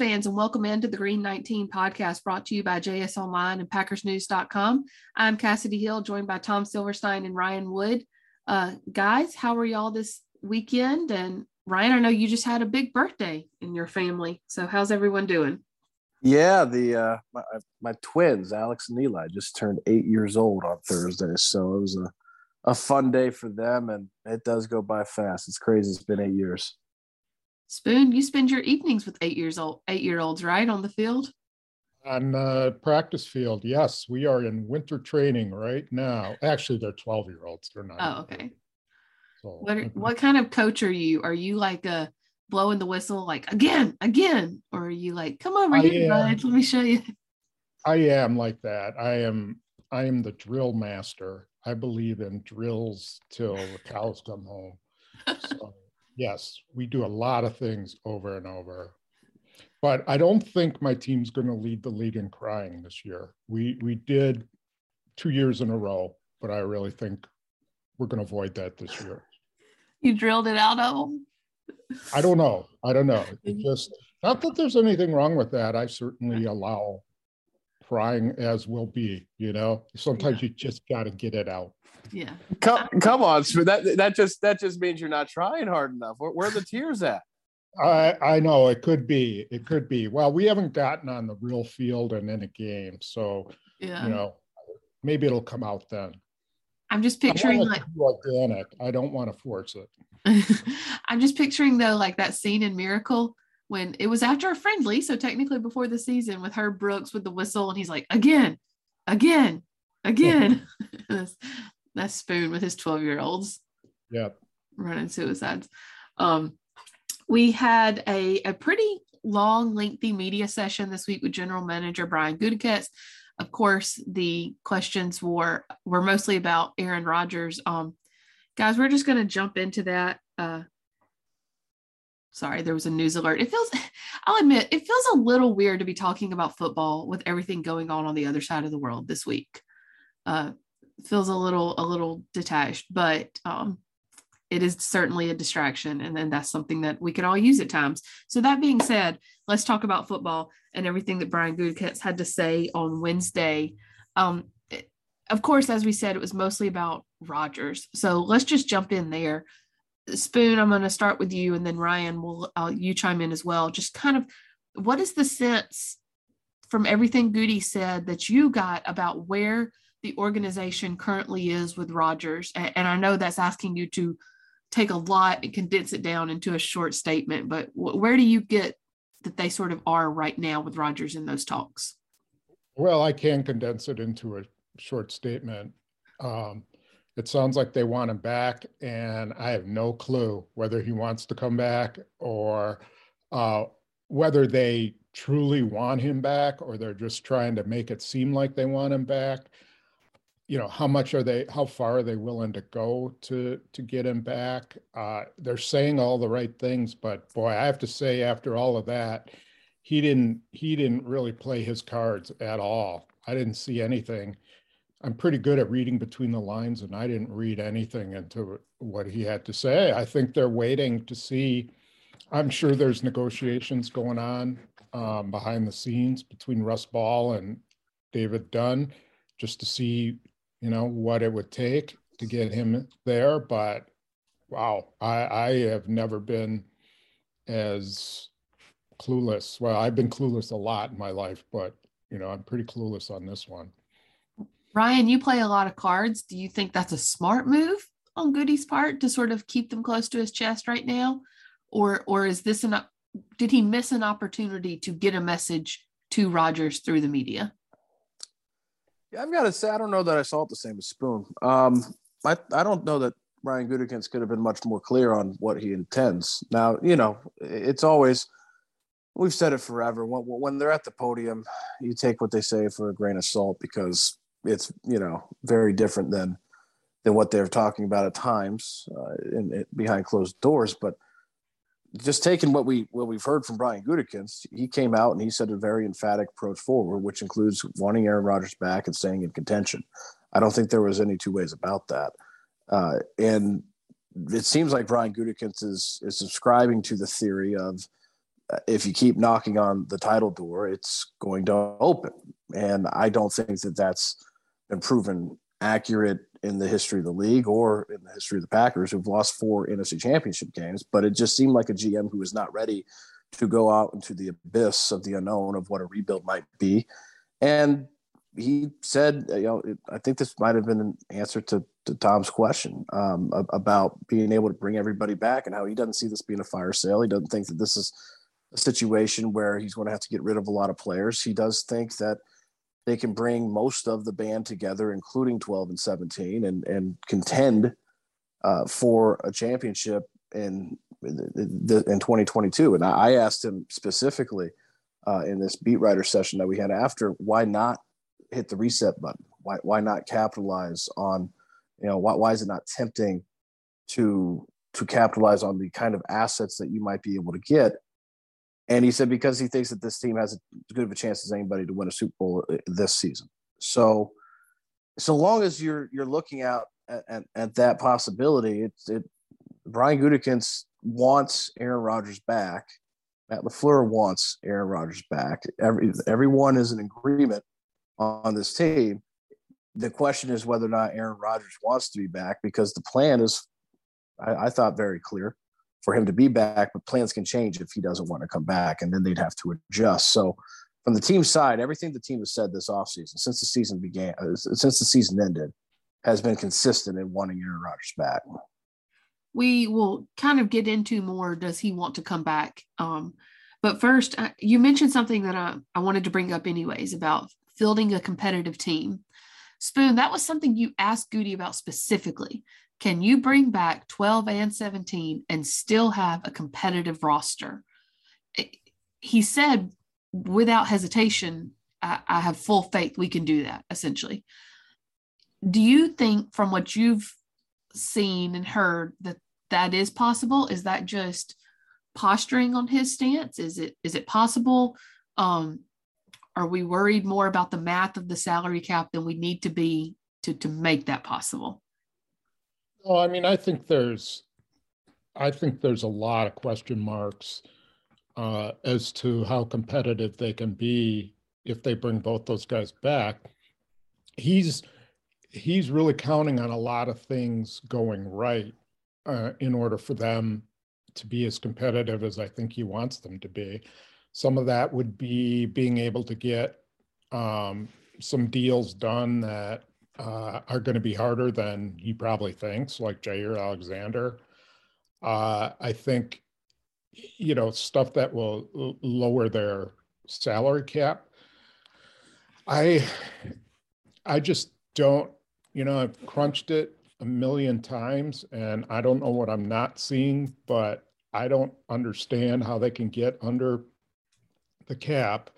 Fans, and welcome into the Green 19 podcast brought to you by JS Online and PackersNews.com. I'm Kassidy Hill, joined by Tom Silverstein and Ryan Wood. Uh, guys, how are y'all this weekend? And Ryan, I know you just had a big birthday in your family. So, how's everyone doing? Yeah, the uh, my, my twins, Alex and Eli, just turned eight years old on Thursday. So it was a, a fun day for them, and it does go by fast. It's crazy. It's been eight years. Spoon, you spend your evenings with eight years old, eight year olds, right, on the field? On the practice field, yes, we are in winter training right now. Actually, they're twelve year olds. They're not. Oh, okay. So, what are, mm-hmm. what kind of coach are you? Are you like a blowing the whistle, like again, again, or are you like, come over I here, bud, let me show you? I am like that. I am. I am the drill master. I believe in drills till the cows come home. So yes, we do a lot of things over and over. But I don't think my team's going to lead the league in crying this year. We we did two years in a row, but I really think we're going to avoid that this year. You drilled it out of them. I don't know. I don't know. It just not that there's anything wrong with that. I certainly allow crying as will be. You know, sometimes you just got to get it out. Yeah. Come, come on, that that just that just means you're not trying hard enough. Where, where are the tears at? I I know it could be. It could be. Well, we haven't gotten on the real field and in a game, so yeah. you know, maybe it'll come out then. I'm just picturing like organic. I don't want to force it. I'm just picturing though, like that scene in Miracle when it was after a friendly, so technically before the season with Herb Brooks with the whistle, and he's like, again, again, again. That Spoon with his 12 year olds. Yep. Running suicides. Um, we had a, a pretty long, lengthy media session this week with General Manager Brian Gutekunst. Of course, the questions were were mostly about Aaron Rodgers. Um, guys, we're just going to jump into that. Uh, sorry, there was a news alert. It feels, I'll admit, it feels a little weird to be talking about football with everything going on on the other side of the world this week. Uh, feels a little a little detached, but um, it is certainly a distraction, and then that's something that we can all use at times. So that being said, let's talk about football and everything that Brian Gutekunst had to say on Wednesday. Um, of course, as we said, it was mostly about Rodgers. So let's just jump in there. Spoon, I'm going to start with you, and then Ryan will you chime in as well. Just kind of, what is the sense from everything Goody said that you got about where the organization currently is with Rodgers? And, and I know that's asking you to take a lot and condense it down into a short statement, but w- where do you get that they sort of are right now with Rodgers in those talks? Well, I can condense it into a short statement. Um, it sounds like they want him back, and I have no clue whether he wants to come back or uh, whether they truly want him back or they're just trying to make it seem like they want him back. You know how much are they how far are they willing to go to to get him back? Uh, they're saying all the right things but boy i have to say after all of that he didn't he didn't really play his cards at all. I didn't see anything i'm pretty good at reading between the lines and i didn't read anything into what he had to say i think they're waiting to see i'm sure there's negotiations going on um, behind the scenes between russ ball and david dunn just to see you know, what it would take to get him there. But wow, I, I have never been as clueless. Well, I've been clueless a lot in my life, but you know, I'm pretty clueless on this one. Ryan, you play a lot of cards. Do you think that's a smart move on Goody's part to sort of keep them close to his chest right now? Or or is this an did he miss an opportunity to get a message to Rodgers through the media? Yeah, I've got to say, I don't know that I saw it the same as Spoon. Um, I, I don't know that Brian Gutekunst could have been much more clear on what he intends. Now, you know, it's always, we've said it forever. When, when they're at the podium, you take what they say for a grain of salt because it's, you know, very different than than what they're talking about at times uh, in, in, behind closed doors. But just taking what we what we've heard from Brian Gutekunst, he came out and he said a very emphatic approach forward, which includes wanting Aaron Rodgers back and staying in contention. I don't think there was any two ways about that. Uh, and it seems like Brian Gutekunst is is subscribing to the theory of if you keep knocking on the title door, it's going to open. And I don't think that that's been proven accurate in the history of the league or in the history of the Packers, who've lost four NFC championship games. But it just seemed like a GM who was not ready to go out into the abyss of the unknown of what a rebuild might be. And he said, you know, it, I think this might have been an answer to, to Tom's question um, about being able to bring everybody back and how he doesn't see this being a fire sale. He doesn't think that this is a situation where he's going to have to get rid of a lot of players. He does think that they can bring most of the band together, including 12 and 17, and and contend uh, for a championship in in 2022. And I asked him specifically uh, in this beat writer session that we had after, why not hit the reset button? Why why not capitalize on, you know, why why is it not tempting to to capitalize on the kind of assets that you might be able to get and he said because he thinks that this team has as good of a chance as anybody to win a Super Bowl uh, this season. So, so long as you're you're looking out at, at, at that possibility, it's it. Brian Gutekunst wants Aaron Rodgers back. Matt LaFleur wants Aaron Rodgers back. Every everyone is in agreement on this team. The question is whether or not Aaron Rodgers wants to be back because the plan is, I, I thought, very clear for him to be back, but plans can change if he doesn't want to come back, and then they'd have to adjust. So, from the team side, everything the team has said this offseason, since the season began, uh, since the season ended, has been consistent in wanting Aaron Rodgers back. We will kind of get into more. Does he want to come back? Um, but first, uh, you mentioned something that I, I wanted to bring up, anyways, about fielding a competitive team. Spoon, that was something you asked Goody about specifically. Can you bring back 12 and 17 and still have a competitive roster? He said, without hesitation, I, I have full faith we can do that, essentially. Do you think, from what you've seen and heard, that that is possible? Is that just posturing on his stance? Is it is it possible? Um, are we worried more about the math of the salary cap than we need to be to to make that possible? Well, I mean, I think there's, I think there's a lot of question marks uh, as to how competitive they can be if they bring both those guys back. He's he's really counting on a lot of things going right uh, in order for them to be as competitive as I think he wants them to be. Some of that would be being able to get um, some deals done that uh, are going to be harder than he probably thinks, like Jaire Alexander. Uh, I think, you know, stuff that will lower their salary cap. I, I just don't, you know, I've crunched it a million times and I don't know what I'm not seeing, but I don't understand how they can get under the cap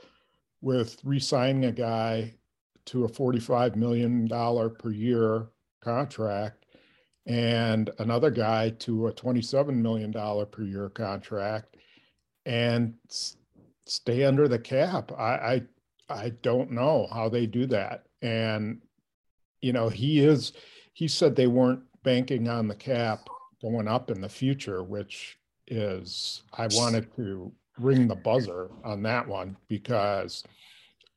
with re-signing a guy to a $45 million per year contract and another guy to a $27 million per year contract and stay under the cap. I, I, I don't know how they do that. And, you know, he is, he said they weren't banking on the cap going up in the future, which is, I wanted to ring the buzzer on that one because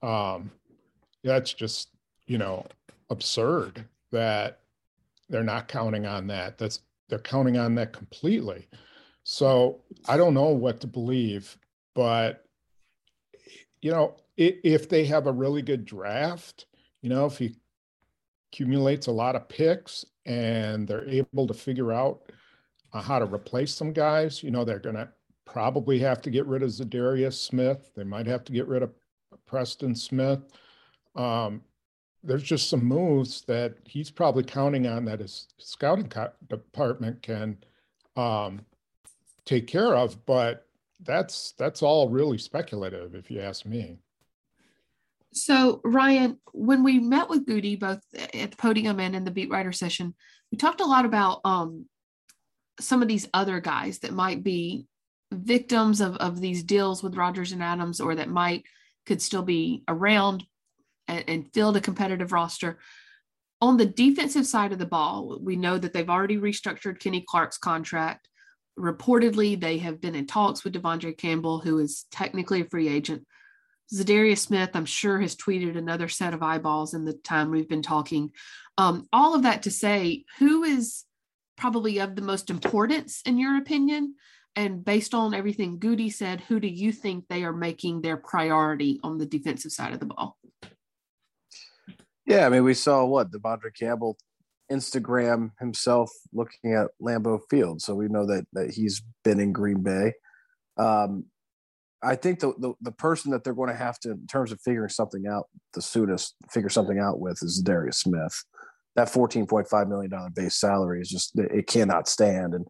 um, that's just you know absurd that they're not counting on that. That's they're counting on that completely. So i don't know what to believe but you know if they have a really good draft you know if he accumulates a lot of picks and they're able to figure out uh, how to replace some guys you know they're going to probably have to get rid of Za'Darius Smith. They might have to get rid of preston smith um, there's just some moves that he's probably counting on that his scouting co- department can um, take care of. But that's that's all really speculative, if you ask me. So Ryan, when we met with Goody both at the podium and in the beat writer session, we talked a lot about um, some of these other guys that might be victims of, of these deals with Rodgers and Adams, or that might could still be around and, and field a competitive roster. On the defensive side of the ball, we know that they've already restructured Kenny Clark's contract. reportedly, they have been in talks with De'Vondre Campbell, who is technically a free agent. Za'Darius Smith, I'm sure, has tweeted another set of eyeballs in the time we've been talking. Um, all of that to say, who is probably of the most importance in your opinion? And based on everything Goody said, who do you think they are making their priority on the defensive side of the ball? Yeah, I mean, we saw what De'Vondre Campbell Instagram himself looking at Lambeau Field, so we know that that he's been in Green Bay. Um, I think the, the, the person that they're going to have to, in terms of figuring something out, the soonest figure something out with Za'Darius Smith. That fourteen point five million dollar base salary is just it cannot stand. And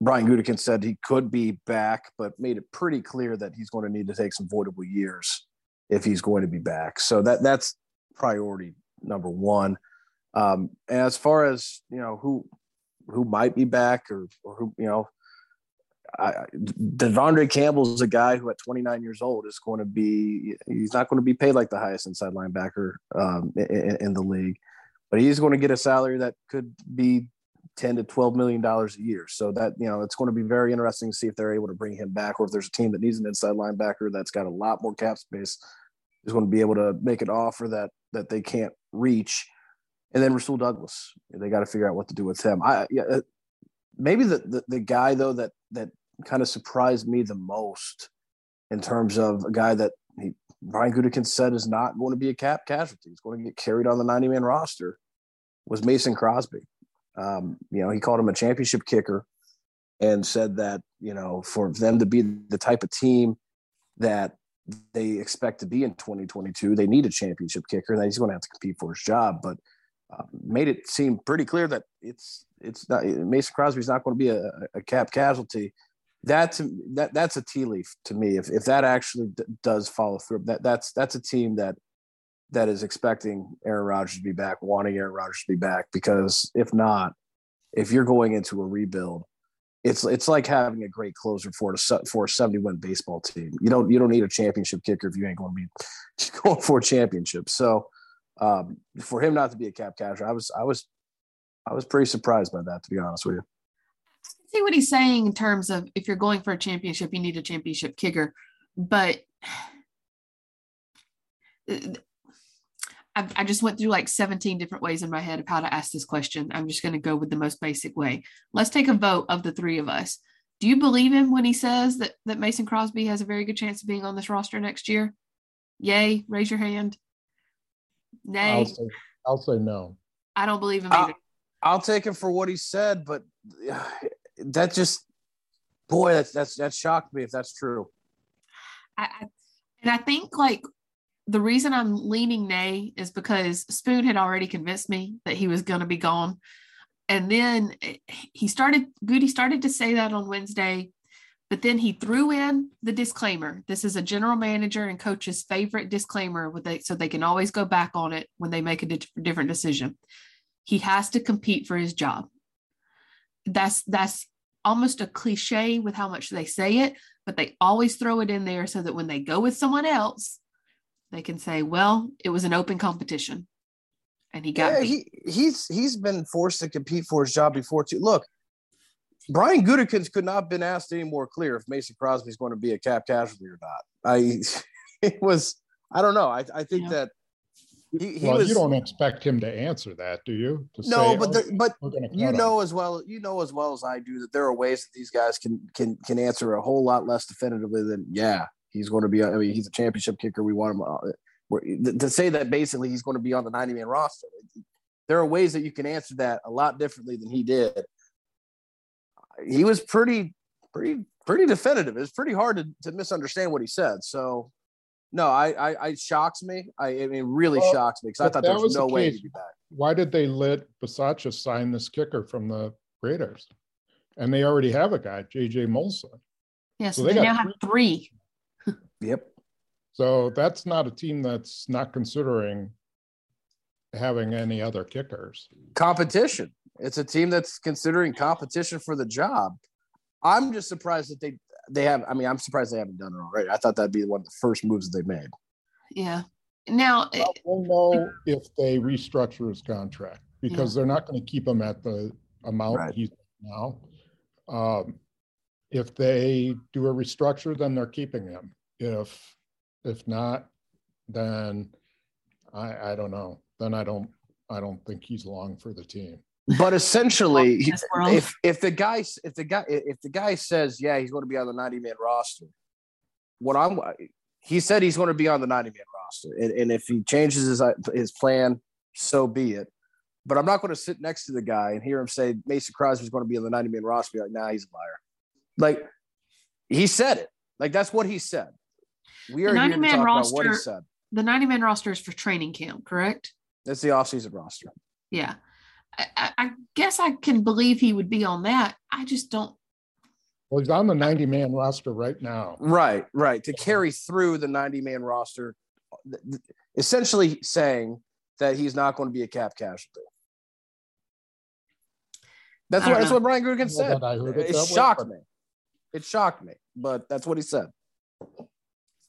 Brian Gutekunst said he could be back, but made it pretty clear that he's going to need to take some voidable years if he's going to be back. So that that's priority number one. Um, and as far as you know, who who might be back or or who you know, I, De'Vondre Campbell is a guy who at 29 years old is going to be he's not going to be paid like the highest inside linebacker um, in, in, the league, but he's going to get a salary that could be 10 to 12 million dollars a year. So that you know it's going to be very interesting to see if they're able to bring him back, or if there's a team that needs an inside linebacker that's got a lot more cap space is going to be able to make an offer that that they can't reach. And then Rasul Douglas, they got to figure out what to do with him. I yeah, uh, maybe the, the the guy though that that kind of surprised me the most in terms of a guy that he, Brian Gutekunst said is not going to be a cap casualty. He's going to get carried on the 90 man roster. Was Mason Crosby. Um, you know, he called him a championship kicker and said that, you know, for them to be the type of team that they expect to be in 2022, they need a championship kicker and he's going to have to compete for his job. But uh, made it seem pretty clear that it's it's not Mason Crosby's not going to be a, a cap casualty that's that that's a tea leaf to me. If if that actually d- does follow through, that that's that's a team that that is expecting Aaron Rodgers to be back, wanting Aaron Rodgers to be back. Because if not, if you're going into a rebuild, it's it's like having a great closer for a for a 70 win baseball team. You don't you don't need a championship kicker if you ain't going to be going for a championship. So um, for him not to be a cap catcher, I was I was I was pretty surprised by that to be honest with you see what he's saying in terms of if you're going for a championship, you need a championship kicker. But I, I just went through like 17 different ways in my head of how to ask this question. I'm just going to go with the most basic way. Let's take a vote of the three of us. Do you believe him when he says that, that Mason Crosby has a very good chance of being on this roster next year? Yay, raise your hand. Nay. I'll say, I'll say no. I don't believe him either. I'll, I'll take him for what he said, but that just boy, that's that's that shocked me if that's true. I, and I think like the reason I'm leaning nay is because Spoon had already convinced me that he was going to be gone. And then eh, he started, Goody started to say that on Wednesday, but then he threw in the disclaimer. This is a general manager and coach's favorite disclaimer they, so they can always go back on it when they make a di- different decision. He has to compete for his job that's that's almost a cliche with how much they say it, but they always throw it in there so that when they go with someone else, they can say, "Well, it was an open competition." And he got yeah, he he's he's been forced to compete for his job before too. Look, Brian Gutekunst could not have been asked any more clear if Mason Crosby is going to be a cap casualty or not. I it was I don't know. I I think yeah. that he, he well, was, you don't expect him to answer that, do you? To no, say, but oh, the, oh, but you know him. as well you know as well as I do that there are ways that these guys can can can answer a whole lot less definitively than yeah he's going to be. I mean he's a championship kicker. We want him uh, to say that basically he's going to be on the ninety man roster. There are ways that you can answer that a lot differently than he did. He was pretty pretty pretty definitive. It's pretty hard to, to misunderstand what he said. So no, I, I, I shocks me. I, I mean, really well, shocks me because I thought there was, was no way to be back. Why did they let Bisaccia sign this kicker from the Raiders? And they already have a guy, JJ Molson. Yeah, so, so they, they now have three. Yep. So that's not a team that's not considering having any other kickers. Competition. It's a team that's considering competition for the job. I'm just surprised that they they have. I mean, I'm surprised they haven't done it already. I thought that'd be one of the first moves that they made. Yeah. Now we'll know if they restructure his contract because yeah. they're not going to keep him at the amount right. he's now. Um, if they do a restructure, then they're keeping him. If if not, then I I don't know. Then I don't I don't think he's long for the team. But essentially, if if the guy if the guy if the guy says yeah he's going to be on the 90 man roster, what I'm he said he's going to be on the 90 man roster, and, and if he changes his his plan, so be it. But I'm not going to sit next to the guy and hear him say Mason Crosby's going to be on the 90 man roster. Be like, nah, he's a liar. Like he said it. Like that's what he said. We are here to talk roster, about what he said. The 90 man roster is for training camp, correct? That's the offseason roster. Yeah. I, I, guess I can believe he would be on that. I just don't. Well, he's on the 90 man roster right now. Right, right. To carry through the 90 man roster, essentially saying that he's not going to be a cap casualty. That's what that's what Brian Gutekunst said. it, it shocked way, me. It shocked me, but that's what he said.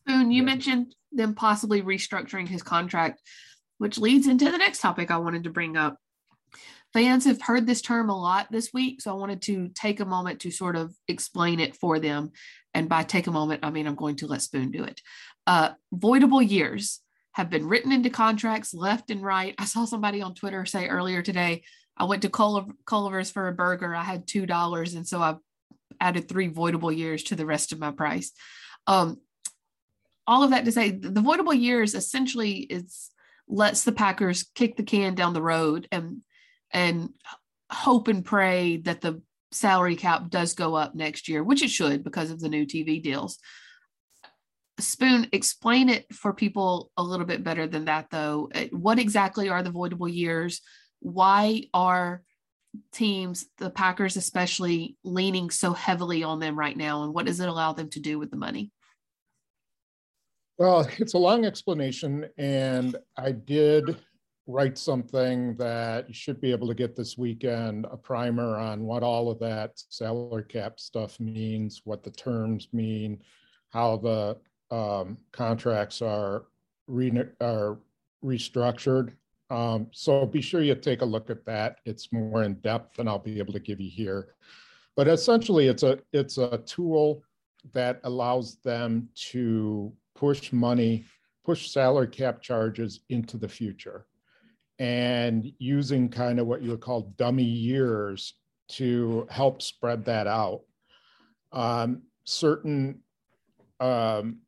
Spoon, you mentioned them possibly restructuring his contract, which leads into the next topic I wanted to bring up. Fans have heard this term a lot this week, so I wanted to take a moment to sort of explain it for them. And by take a moment, I mean I'm going to let Spoon do it. Uh, voidable years have been written into contracts left and right. I saw somebody on Twitter say earlier today, I went to Culver's for a burger. I had two dollars, and so I added three voidable years to the rest of my price. Um, all of that to say, the voidable years essentially is lets the Packers kick the can down the road and and hope and pray that the salary cap does go up next year, which it should because of the new TV deals. Spoon, explain it for people a little bit better than that, though. Uh, what exactly are the voidable years? Why are teams, the Packers especially, leaning so heavily on them right now? And what does it allow them to do with the money? Well, it's a long explanation, and I did write something that you should be able to get this weekend a primer on what all of that salary cap stuff means, what the terms mean, how the um, contracts are re- are restructured. Um, so be sure you take a look at that. It's more in depth than I'll be able to give you here. But essentially, it's a it's a tool that allows them to push money, push salary cap charges into the future, and using kind of what you would call dummy years to help spread that out. Um, certain um,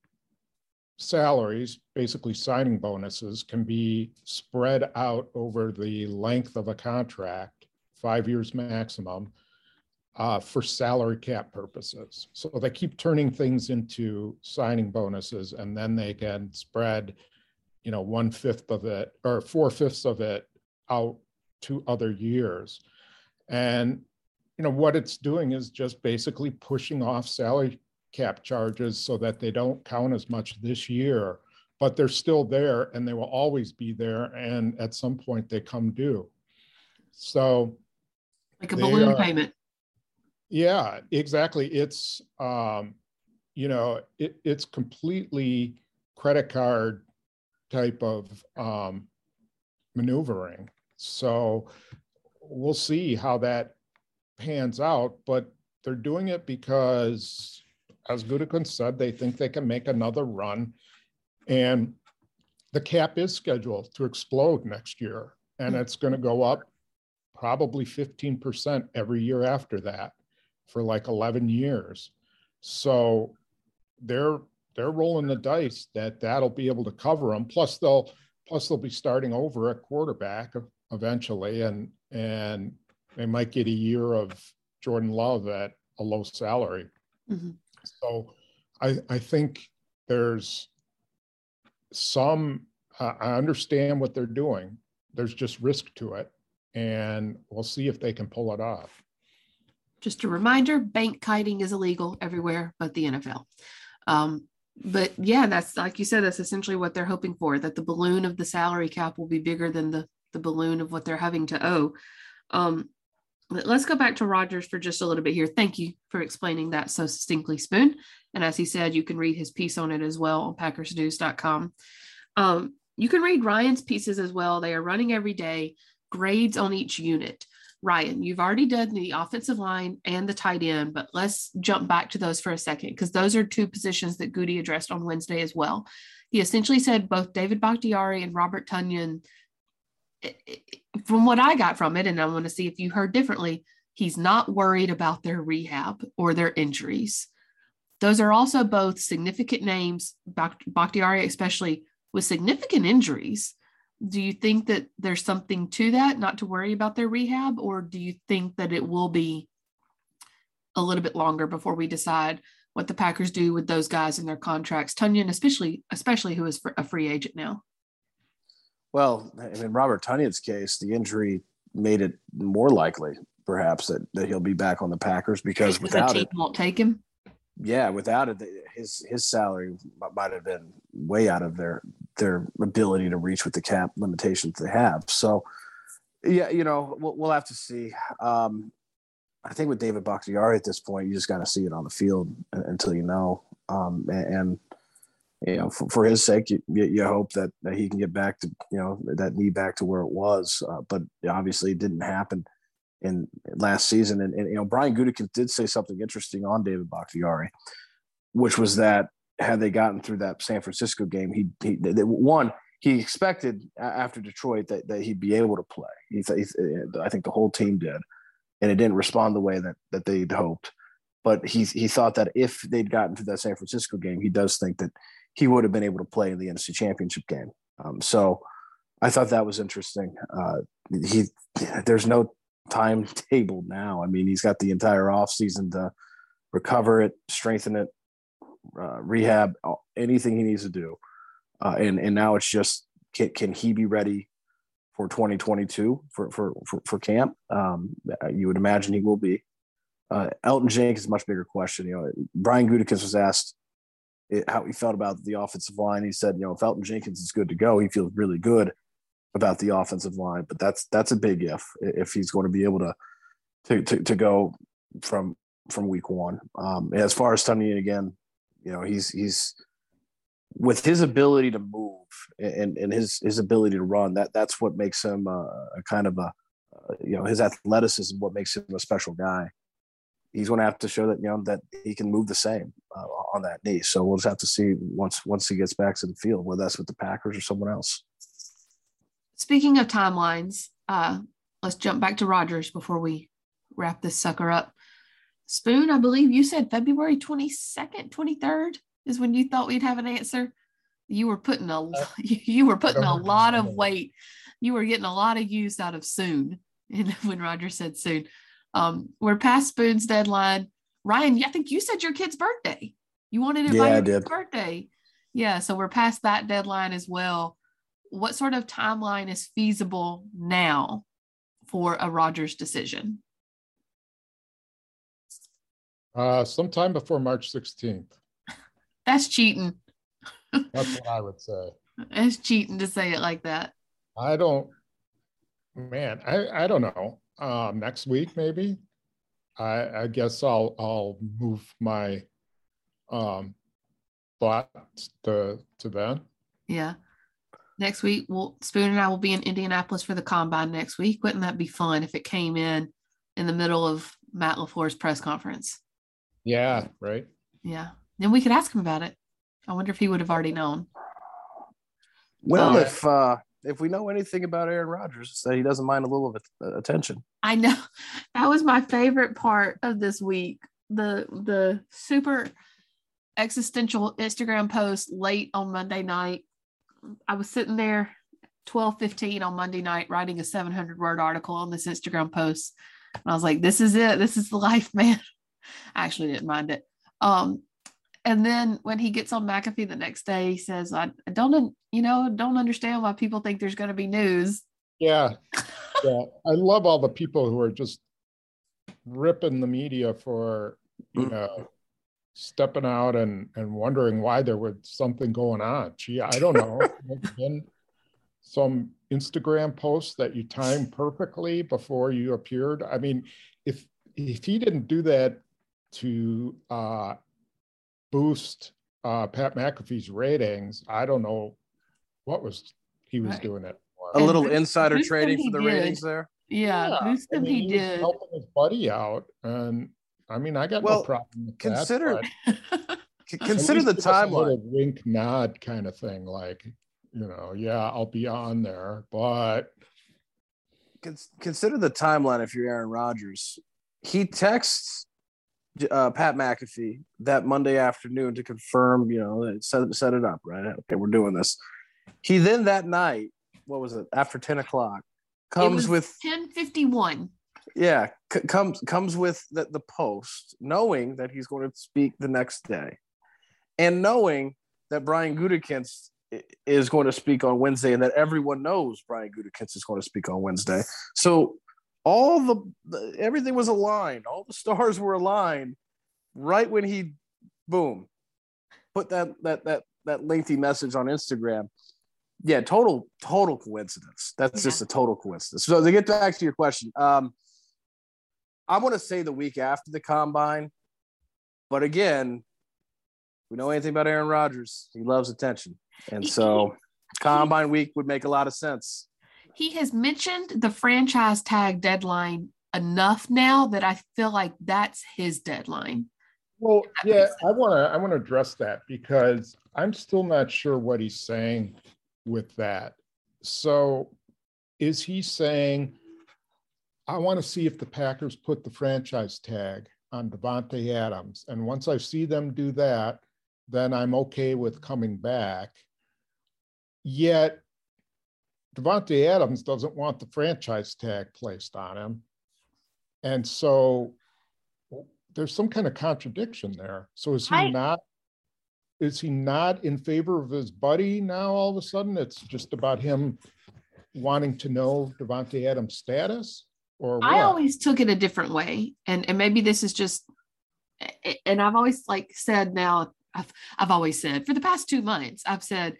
salaries, basically signing bonuses, can be spread out over the length of a contract, five years maximum, uh, for salary cap purposes. So they keep turning things into signing bonuses, and then they can spread, you know, one fifth of it or four fifths of it out to other years. And you know what it's doing is just basically pushing off salary cap charges so that they don't count as much this year, but they're still there and they will always be there. And at some point they come due. So, like a balloon are, payment. Yeah, exactly. It's, um, you know, it, it's completely credit card type of um, maneuvering. So we'll see how that pans out, but they're doing it because as Gutekunst said, they think they can make another run. And the cap is scheduled to explode next year, and hmm. it's going to go up probably 15% every year after that for like 11 years. So they're they're rolling the dice that that'll be able to cover them. Plus they'll plus they'll be starting over at quarterback eventually, and and they might get a year of Jordan Love at a low salary. Mm-hmm. So I, I think there's some, uh, I understand what they're doing. There's just risk to it. And we'll see if they can pull it off. Just a reminder bank kiting is illegal everywhere but the NFL. Um, but yeah, that's like you said, that's essentially what they're hoping for that the balloon of the salary cap will be bigger than the, the balloon of what they're having to owe. Um, let's go back to Rodgers for just a little bit here. Thank you for explaining that so succinctly, Spoon. And as he said, you can read his piece on it as well on packersnews.com. Um, you can read Ryan's pieces as well. They are running every day, grades on each unit. Ryan, you've already done the offensive line and the tight end, but let's jump back to those for a second because those are two positions that Goody addressed on Wednesday as well. He essentially said both David Bakhtiari and Robert Tonyan, eh, eh, from what I got from it, and I want to see if you heard differently, he's not worried about their rehab or their injuries. Those are also both significant names, Bakhtiari especially with significant injuries. Do you think that there's something to that, not to worry about their rehab, or do you think that it will be a little bit longer before we decide what the Packers do with those guys in their contracts? Tonyan, especially, especially who is a free agent now. Well, in Robert Tonyan's case, the injury made it more likely, perhaps, that, that he'll be back on the Packers because without it, won't take him yeah, without it, his his salary might have been way out of their their ability to reach with the cap limitations they have. So, yeah, you know, we'll, we'll have to see. Um, I think with David Bakhtiari at this point, you just got to see it on the field until you know. Um, and, and, you know, for, for his sake, you, you, hope that, that he can get back to you know that knee back to where it was. Uh, but obviously, it didn't happen in last season. And, and you know, Brian Gutekunst did say something interesting on David Bakhtiari, which was that had they gotten through that San Francisco game, he, he one he expected after Detroit that, that he'd be able to play. He, he, I think the whole team did, and it didn't respond the way that that they'd hoped. But he he thought that if they'd gotten to that San Francisco game, he does think that he would have been able to play in the NFC Championship game. Um, so I thought that was interesting. Uh, he there's no timetable now. I mean, he's got the entire offseason to recover it, strengthen it, uh, rehab, anything he needs to do. Uh, and and now it's just can, can he be ready for 2022 for for for, for camp? Um, you would imagine he will be. Uh, Elgton Jenkins is much bigger question. You know, Brian Gutekunst was asked it, how he felt about the offensive line. He said, you know, if Elgton Jenkins is good to go, he feels really good about the offensive line, but that's that's a big if if he's going to be able to to to, to go from from week one. Um, as far as Tonyan again, you know, he's he's with his ability to move and and his his ability to run. That that's what makes him a, a kind of a you know his athleticism. What makes him a special guy. He's going to have to show that you know that he can move the same uh, on that knee. So we'll just have to see once once he gets back to the field, whether that's with the Packers or someone else. Speaking of timelines, uh, let's jump back to Rodgers before we wrap this sucker up. Spoon, I believe you said February 22nd, 23rd is when you thought we'd have an answer. You were putting a uh, you were putting a lot of weight. You were getting a lot of use out of soon. And when Roger said soon, um, we're past Spoon's deadline. Ryan, I think you said your kid's birthday. You wanted it yeah, by your kid's birthday. Yeah, so we're past that deadline as well what sort of timeline is feasible now for a Rodgers decision? Uh, sometime before March 16th. That's cheating. That's what I would say. It's cheating to say it like that. I don't, man, I, I don't know. Um, next week, maybe. I, I guess I'll I'll move my um thoughts to to then. Yeah next week. We'll Spoon and I will be in Indianapolis for the combine next week. Wouldn't that be fun if it came in in the middle of Matt LaFleur's press conference? Yeah, right. Yeah. Then we could ask him about it. I wonder if he would have already known. Well, um, if uh if we know anything about Aaron Rodgers, it's that he doesn't mind a little bit uh, attention. I know. That was my favorite part of this week. The the super existential Instagram post late on Monday night I was sitting there 12:15 on Monday night writing a 700 word article on this Instagram post. And I was like, this is it. This is the life, man. I actually didn't mind it. Um, and then when he gets on McAfee the next day, he says, I, I don't, you know, don't understand why people think there's going to be news. Yeah. Yeah. I love all the people who are just ripping the media for, you know, stepping out and and wondering why there was something going on. Gee, I don't know. been some Instagram post that you timed perfectly before you appeared. I mean, if if he didn't do that to uh, boost uh, Pat McAfee's ratings, I don't know what was he was right. doing it. For. A little insider trading for the did. ratings there. Yeah, Yeah, boost I mean, he was did. helping his buddy out, and I mean, I got Well, no problem with consider- that. C- but at consider the least give us a timeline. wink nod kind of thing, like you know, yeah, I'll be on there, but consider the timeline if you're Aaron Rodgers. He texts uh, Pat McAfee that Monday afternoon to confirm, you know, set, set it up, right? Okay, we're doing this. He then that night, what was it, after 10 o'clock, It comes was with, 1051. yeah, c- comes comes with the, the post, knowing that he's going to speak the next day and knowing that Brian Gutekunst is going to speak on Wednesday and that everyone knows Brian Gutekunst is going to speak on Wednesday. So all the, everything was aligned. All the stars were aligned right when he boom put that that that that lengthy message on Instagram. Yeah, total total coincidence. That's Yeah. just a total coincidence. So to get back to your question, um I want to say the week after the combine, but again, we know anything about Aaron Rodgers. He loves attention. And so combine week would make a lot of sense. He has mentioned the franchise tag deadline enough now that I feel like that's his deadline. Well, yeah, I want to I want to address that because I'm still not sure what he's saying with that. So, is he saying I want to see if the Packers put the franchise tag on Davante Adams, and once I see them do that, then I'm okay with coming back. Yet, Davante Adams doesn't want the franchise tag placed on him, and so there's some kind of contradiction there. So is he I- not? Is he not in favor of his buddy now? All of a sudden, it's just about him wanting to know Davante Adams' status, or I always took it a different way. And and maybe this is just and I've always like said now, I've I've always said for the past two months, I've said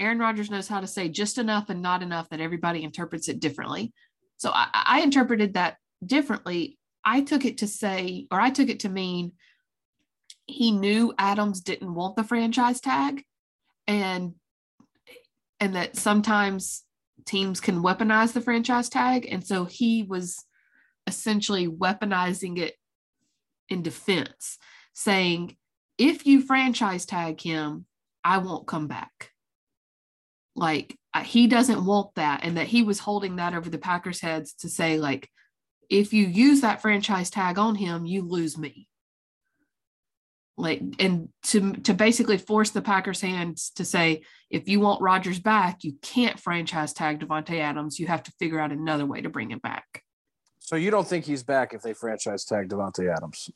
Aaron Rodgers knows how to say just enough and not enough that everybody interprets it differently. So I, I interpreted that differently. I took it to say, or I took it to mean he knew Adams didn't want the franchise tag and and that sometimes teams can weaponize the franchise tag and so he was essentially weaponizing it in defense saying if you franchise tag him i won't come back like he doesn't want that and that he was holding that over the packers heads to say like if you use that franchise tag on him you lose me like and to to basically force the packers hands to say if you want rodgers back, you can't franchise tag davante Adams. You have to figure out another way to bring him back. So you don't think he's back if they franchise tag davante Adams?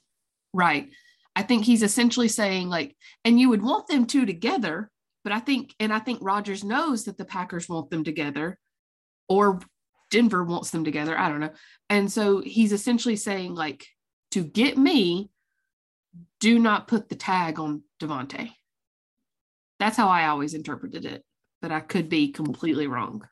Right. I think he's essentially saying like, and you would want them two together, but I think, and I think Rodgers knows that the Packers want them together, or Denver wants them together. I don't know. And so he's essentially saying like, to get me, do not put the tag on Davante. That's how I always interpreted it, but I could be completely wrong.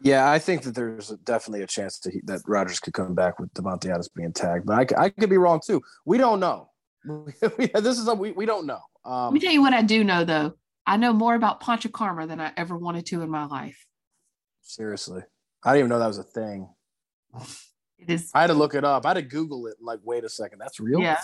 Yeah, I think that there's definitely a chance to, that Rodgers could come back with Davante Adams being tagged, but I could be wrong too. We don't know. this is a, we, we don't know. Let Um, me tell you what I do know though. I know more about Panchakarma than I ever wanted to in my life. seriously, I didn't even know that was a thing. It is, I had to look it up. I had to Google it. and Like, wait a second, that's real. yeah.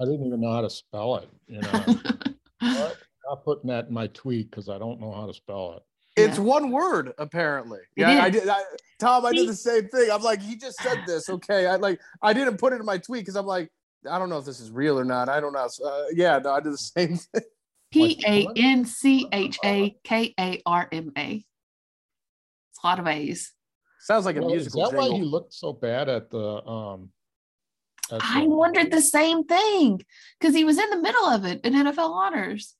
I didn't even know how to spell it. You know, What? not putting that in my tweet because I don't know how to spell it. It's Yeah. one word apparently. It Yeah, I did. I, Tom, I did the same thing. I'm like, he just said this. Okay, I like, I didn't put it in my tweet because I'm like, I don't know if this is real or not. I don't know. So, uh, yeah, no, I did the same thing. P A N C H A K A R M A. It's a lot of A's. Sounds like a Well, is musical that why he looked so bad at the um? at I the- wondered the same thing because he was in the middle of it in NFL honors.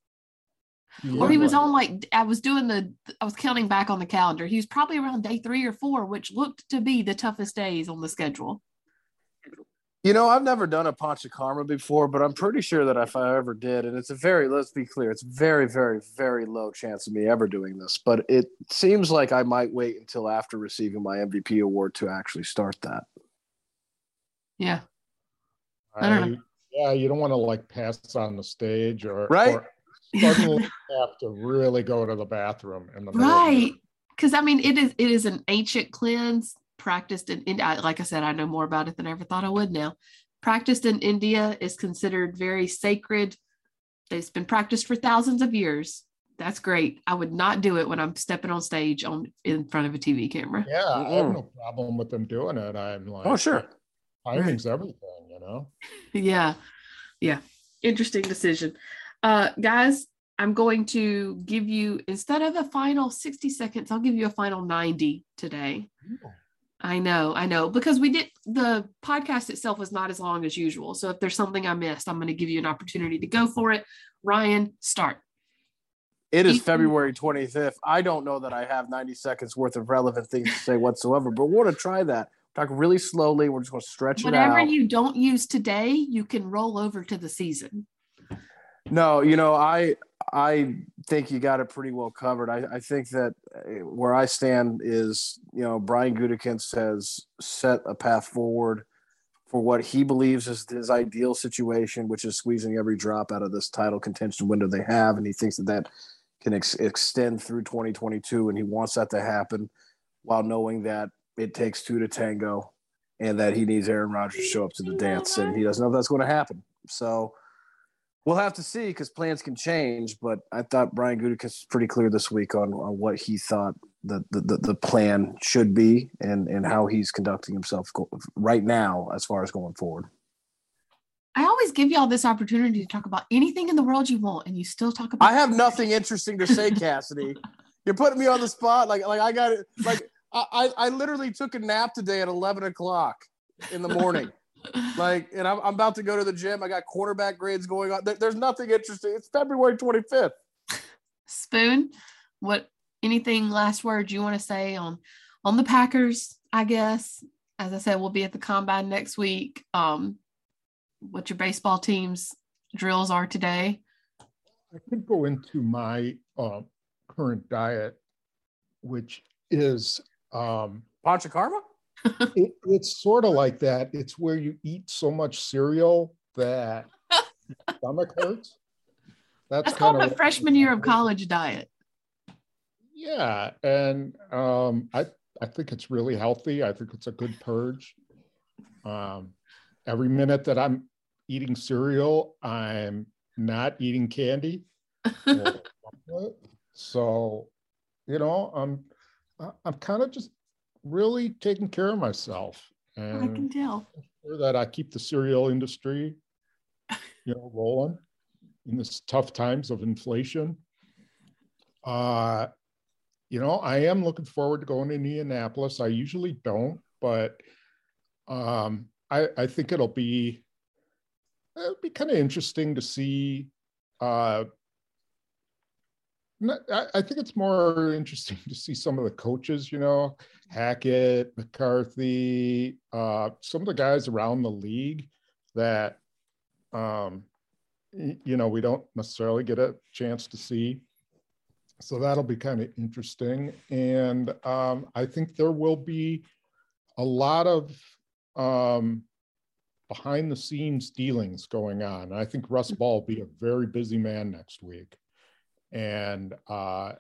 Or he was on like I was doing the I was counting back on the calendar. He was probably around day three or four, which looked to be the toughest days on the schedule. You know, I've never done a Panchakarma before, but I'm pretty sure that if I ever did, and it's a very, let's be clear, it's very, very, very low chance of me ever doing this, but it seems like I might wait until after receiving my MVP award to actually start that. Yeah. I don't know. I- Yeah, you don't want to like pass on the stage or Right. or suddenly have to really go to the bathroom in the middle Right. Because I mean it is it is an ancient cleanse practiced in India. Like I said, I know more about it than I ever thought I would now. Practiced in India is considered very sacred. It's been practiced for thousands of years. That's great. I would not do it when I'm stepping on stage on in front of a TV camera. Yeah, I have no problem with them doing it. I'm like, oh sure, timing's everything, you know. yeah, yeah. Interesting decision, uh, guys. I'm going to give you instead of a final 60 seconds, I'll give you a final 90 today. Ooh. I know, I know, because we did the podcast itself was not as long as usual. So if there's something I missed, I'm going to give you an opportunity to go for it. Ryan, start. It is February 25th. I don't know that I have 90 seconds worth of relevant things to say whatsoever, but we're going to try that. Talk really slowly. We're just going to stretch Whatever it out. Whatever you don't use today, you can roll over to the season. No, you know, I I think you got it pretty well covered. I, I think that uh, where I stand is, you know, Brian Gutekunst has set a path forward for what he believes is his ideal situation, which is squeezing every drop out of this title contention window they have, and he thinks that that can ex- extend through 2022, and he wants that to happen while knowing that it takes two to tango, and that he needs Aaron Rodgers to show up to the dance, and he doesn't know if that's going to happen. So we'll have to see because plans can change. But I thought Brian Gutekunst was pretty clear this week on, on what he thought the, the, the plan should be and, and how he's conducting himself right now as far as going forward. I always give y'all this opportunity to talk about anything in the world you want, and you still talk about. I have nothing interesting to say, Kassidy. You're putting me on the spot. Like, like I got it. Like, I, I literally took a nap today at 11 o'clock in the morning like, and I'm, I'm about to go to the gym. I got quarterback grades going on. There, there's nothing interesting. It's February 25th. Spoon, what anything last words you want to say on on the Packers? I guess, as I said, we'll be at the combine next week. Um, what your baseball team's drills are today? I could go into my uh, current diet, which is um, Panchakarma it, it's sort of like that. It's where you eat so much cereal that stomach hurts. That's, That's called a freshman year of college diet. Yeah, and um, I I think it's really healthy. I think it's a good purge. Um, every minute that I'm eating cereal, I'm not eating candy. so, you know, I'm I'm kind of just really taking care of myself. And I can tell. Sure that I keep the cereal industry, you know, rolling in this tough times of inflation. Uh, you know, I am looking forward to going to Indianapolis. I usually don't, but um, I, I think it'll be it'll be kind of interesting to see uh, I think it's more interesting to see some of the coaches, you know, Hackett, McCarthy, uh, some of the guys around the league that, um, you know, we don't necessarily get a chance to see. So that'll be kind of interesting. And um, I think there will be a lot of um, behind the scenes dealings going on. I think Russ Ball will be a very busy man next week and uh,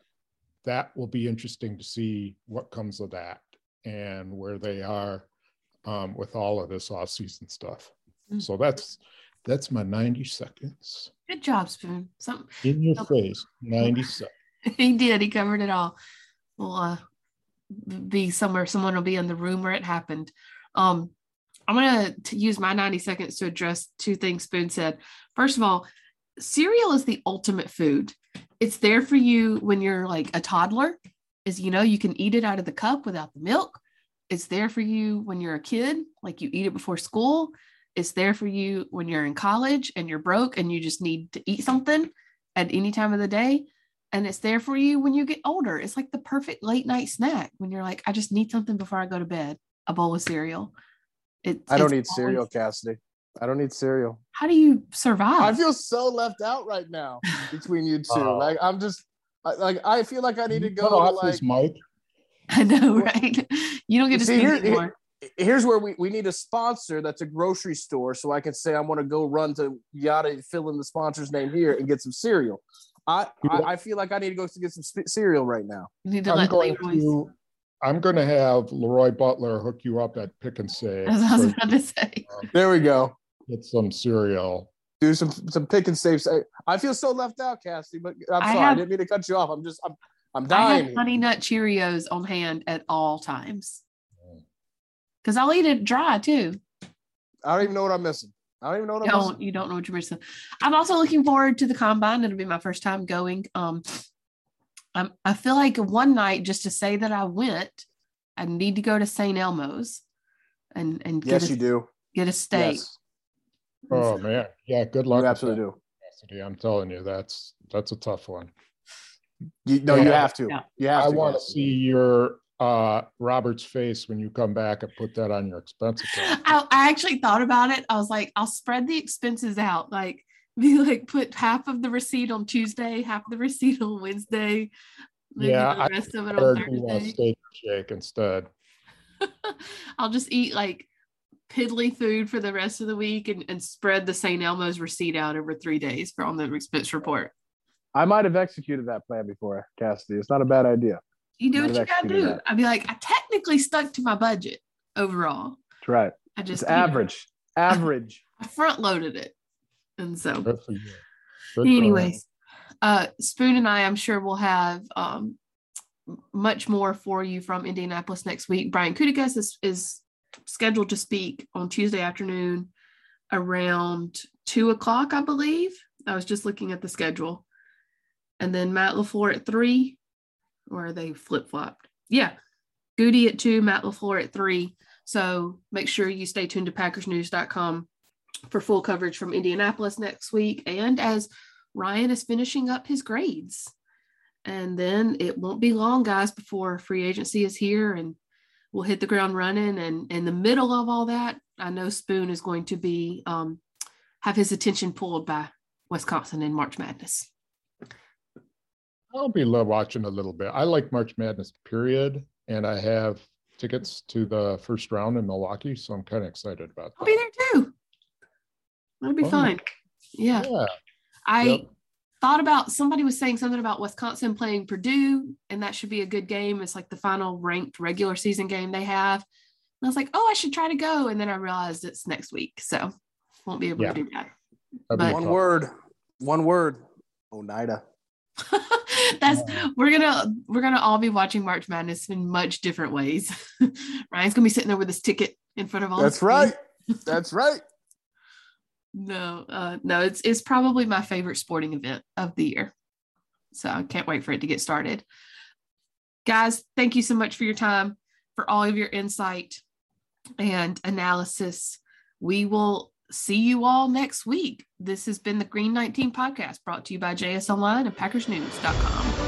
that will be interesting to see what comes of that and where they are um, with all of this off-season stuff. Mm-hmm. So that's that's my 90 seconds. Good job, Spoon. Something in your face, 90 seconds. he did. He covered it all. We'll uh, be somewhere. Someone will be in the room where it happened. Um, I'm going to use my 90 seconds to address two things Spoon said. First of all, cereal is the ultimate food it's there for you when you're like a toddler is you know you can eat it out of the cup without the milk. It's there for you when you're a kid like you eat it before school. It's there for you when you're in college and you're broke and you just need to eat something at any time of the day. And it's there for you when you get older. It's like the perfect late night snack when you're like i just need something before i go to bed a bowl of cereal. It, i don't eat cereal kassidy I don't need cereal. How do you survive? I feel so left out right now between you two. Uh, like I'm just like I feel like I need to go to like Mike. I know, right? You don't get to see, here, anymore. here's where we, we need a sponsor that's a grocery store so I can say I want to go run to Yada, fill in the sponsor's name here and get some cereal. I, I, I feel like I need to go to get some cereal right now. You need to I'm let going to I'm going to have Leroy Butler hook you up at Pick and Save. As I was about to say. There we go. Get some cereal. Do some some pick and saves. I, I feel so left out, Cassie. But I'm I sorry, I, have- didn't mean to cut you off. I'm just I'm I'm dying. I dying. have Honey Nut Cheerios on hand at all times. Because I'll eat it dry too. I don't even know what I'm missing. I don't even know what You I'm don't missing. you don't know what you're missing. I'm also looking forward to the combine. It'll be my first time going. Um I'm, I feel like one night just to say that I went, I need to go to St. Elmo's and and get Yes, a, you do. get a steak. Yes, Oh man, yeah. Good luck. you absolutely do. Kassidy. I'm telling you, that's that's a tough one. You, no, you have to. Yeah. You have I to. want to see your uh Robert's face when you come back and put that on your expense account. I, I actually thought about it. I was like, I'll spread the expenses out. Like, be like, put half of the receipt on Tuesday, half of the receipt on Wednesday, maybe Yeah, the I rest of it on Thursday. steak shake instead. I'll just eat like piddly food for the rest of the week and, and spread the St. Elmo's receipt out over three days for on the expense report. I might have executed that plan before, Kassidy. It's not a bad idea. You do what you gotta do. that. I'd be like, I technically stuck to my budget overall. That's right. I just It's you know, average. Average. I front loaded it. And so Good. Good anyways uh spoon and i i'm sure will have um much more for you from indianapolis next week brian gutekunst is, is scheduled to speak on tuesday afternoon around two o'clock i believe. I was just looking at the schedule. And then matt lafleur at three or are they flip-flopped? Yeah guety at two matt lafleur at three. So make sure you stay tuned to packersnews.com for full coverage from indianapolis next week. And as Ryan is finishing up his grades. And then it won't be long, guys, before free agency is here and we'll hit the ground running. And in the middle of all that, I know Spoon is going to be um, have his attention pulled by Wisconsin in March Madness. I'll be lo- watching a little bit. I like March Madness, period, and I have tickets to the first round in Milwaukee, so I'm kind of excited about That. I'll be there too. That'll be Oh. fine. Yeah. Yeah, I Yep. Thought about somebody was saying something about Wisconsin playing Purdue, and that should be a good game. It's like the final ranked regular season game they have. And I was like, oh, I should try to go. And then I realized it's next week. So won't be able Yeah. to do that. But- One word. One word. Oneida. That's we're gonna we're gonna all be watching March Madness in much different ways. Ryan's gonna be sitting there with his ticket in front of all. That's right. That's right. No, uh, no, it's it's probably my favorite sporting event of the year. So I can't wait for it to get started. Guys, thank you so much for your time, for all of your insight and analysis. We will see you all next week. This has been the Green 19 podcast brought to you by JS Online and PackersNews.com.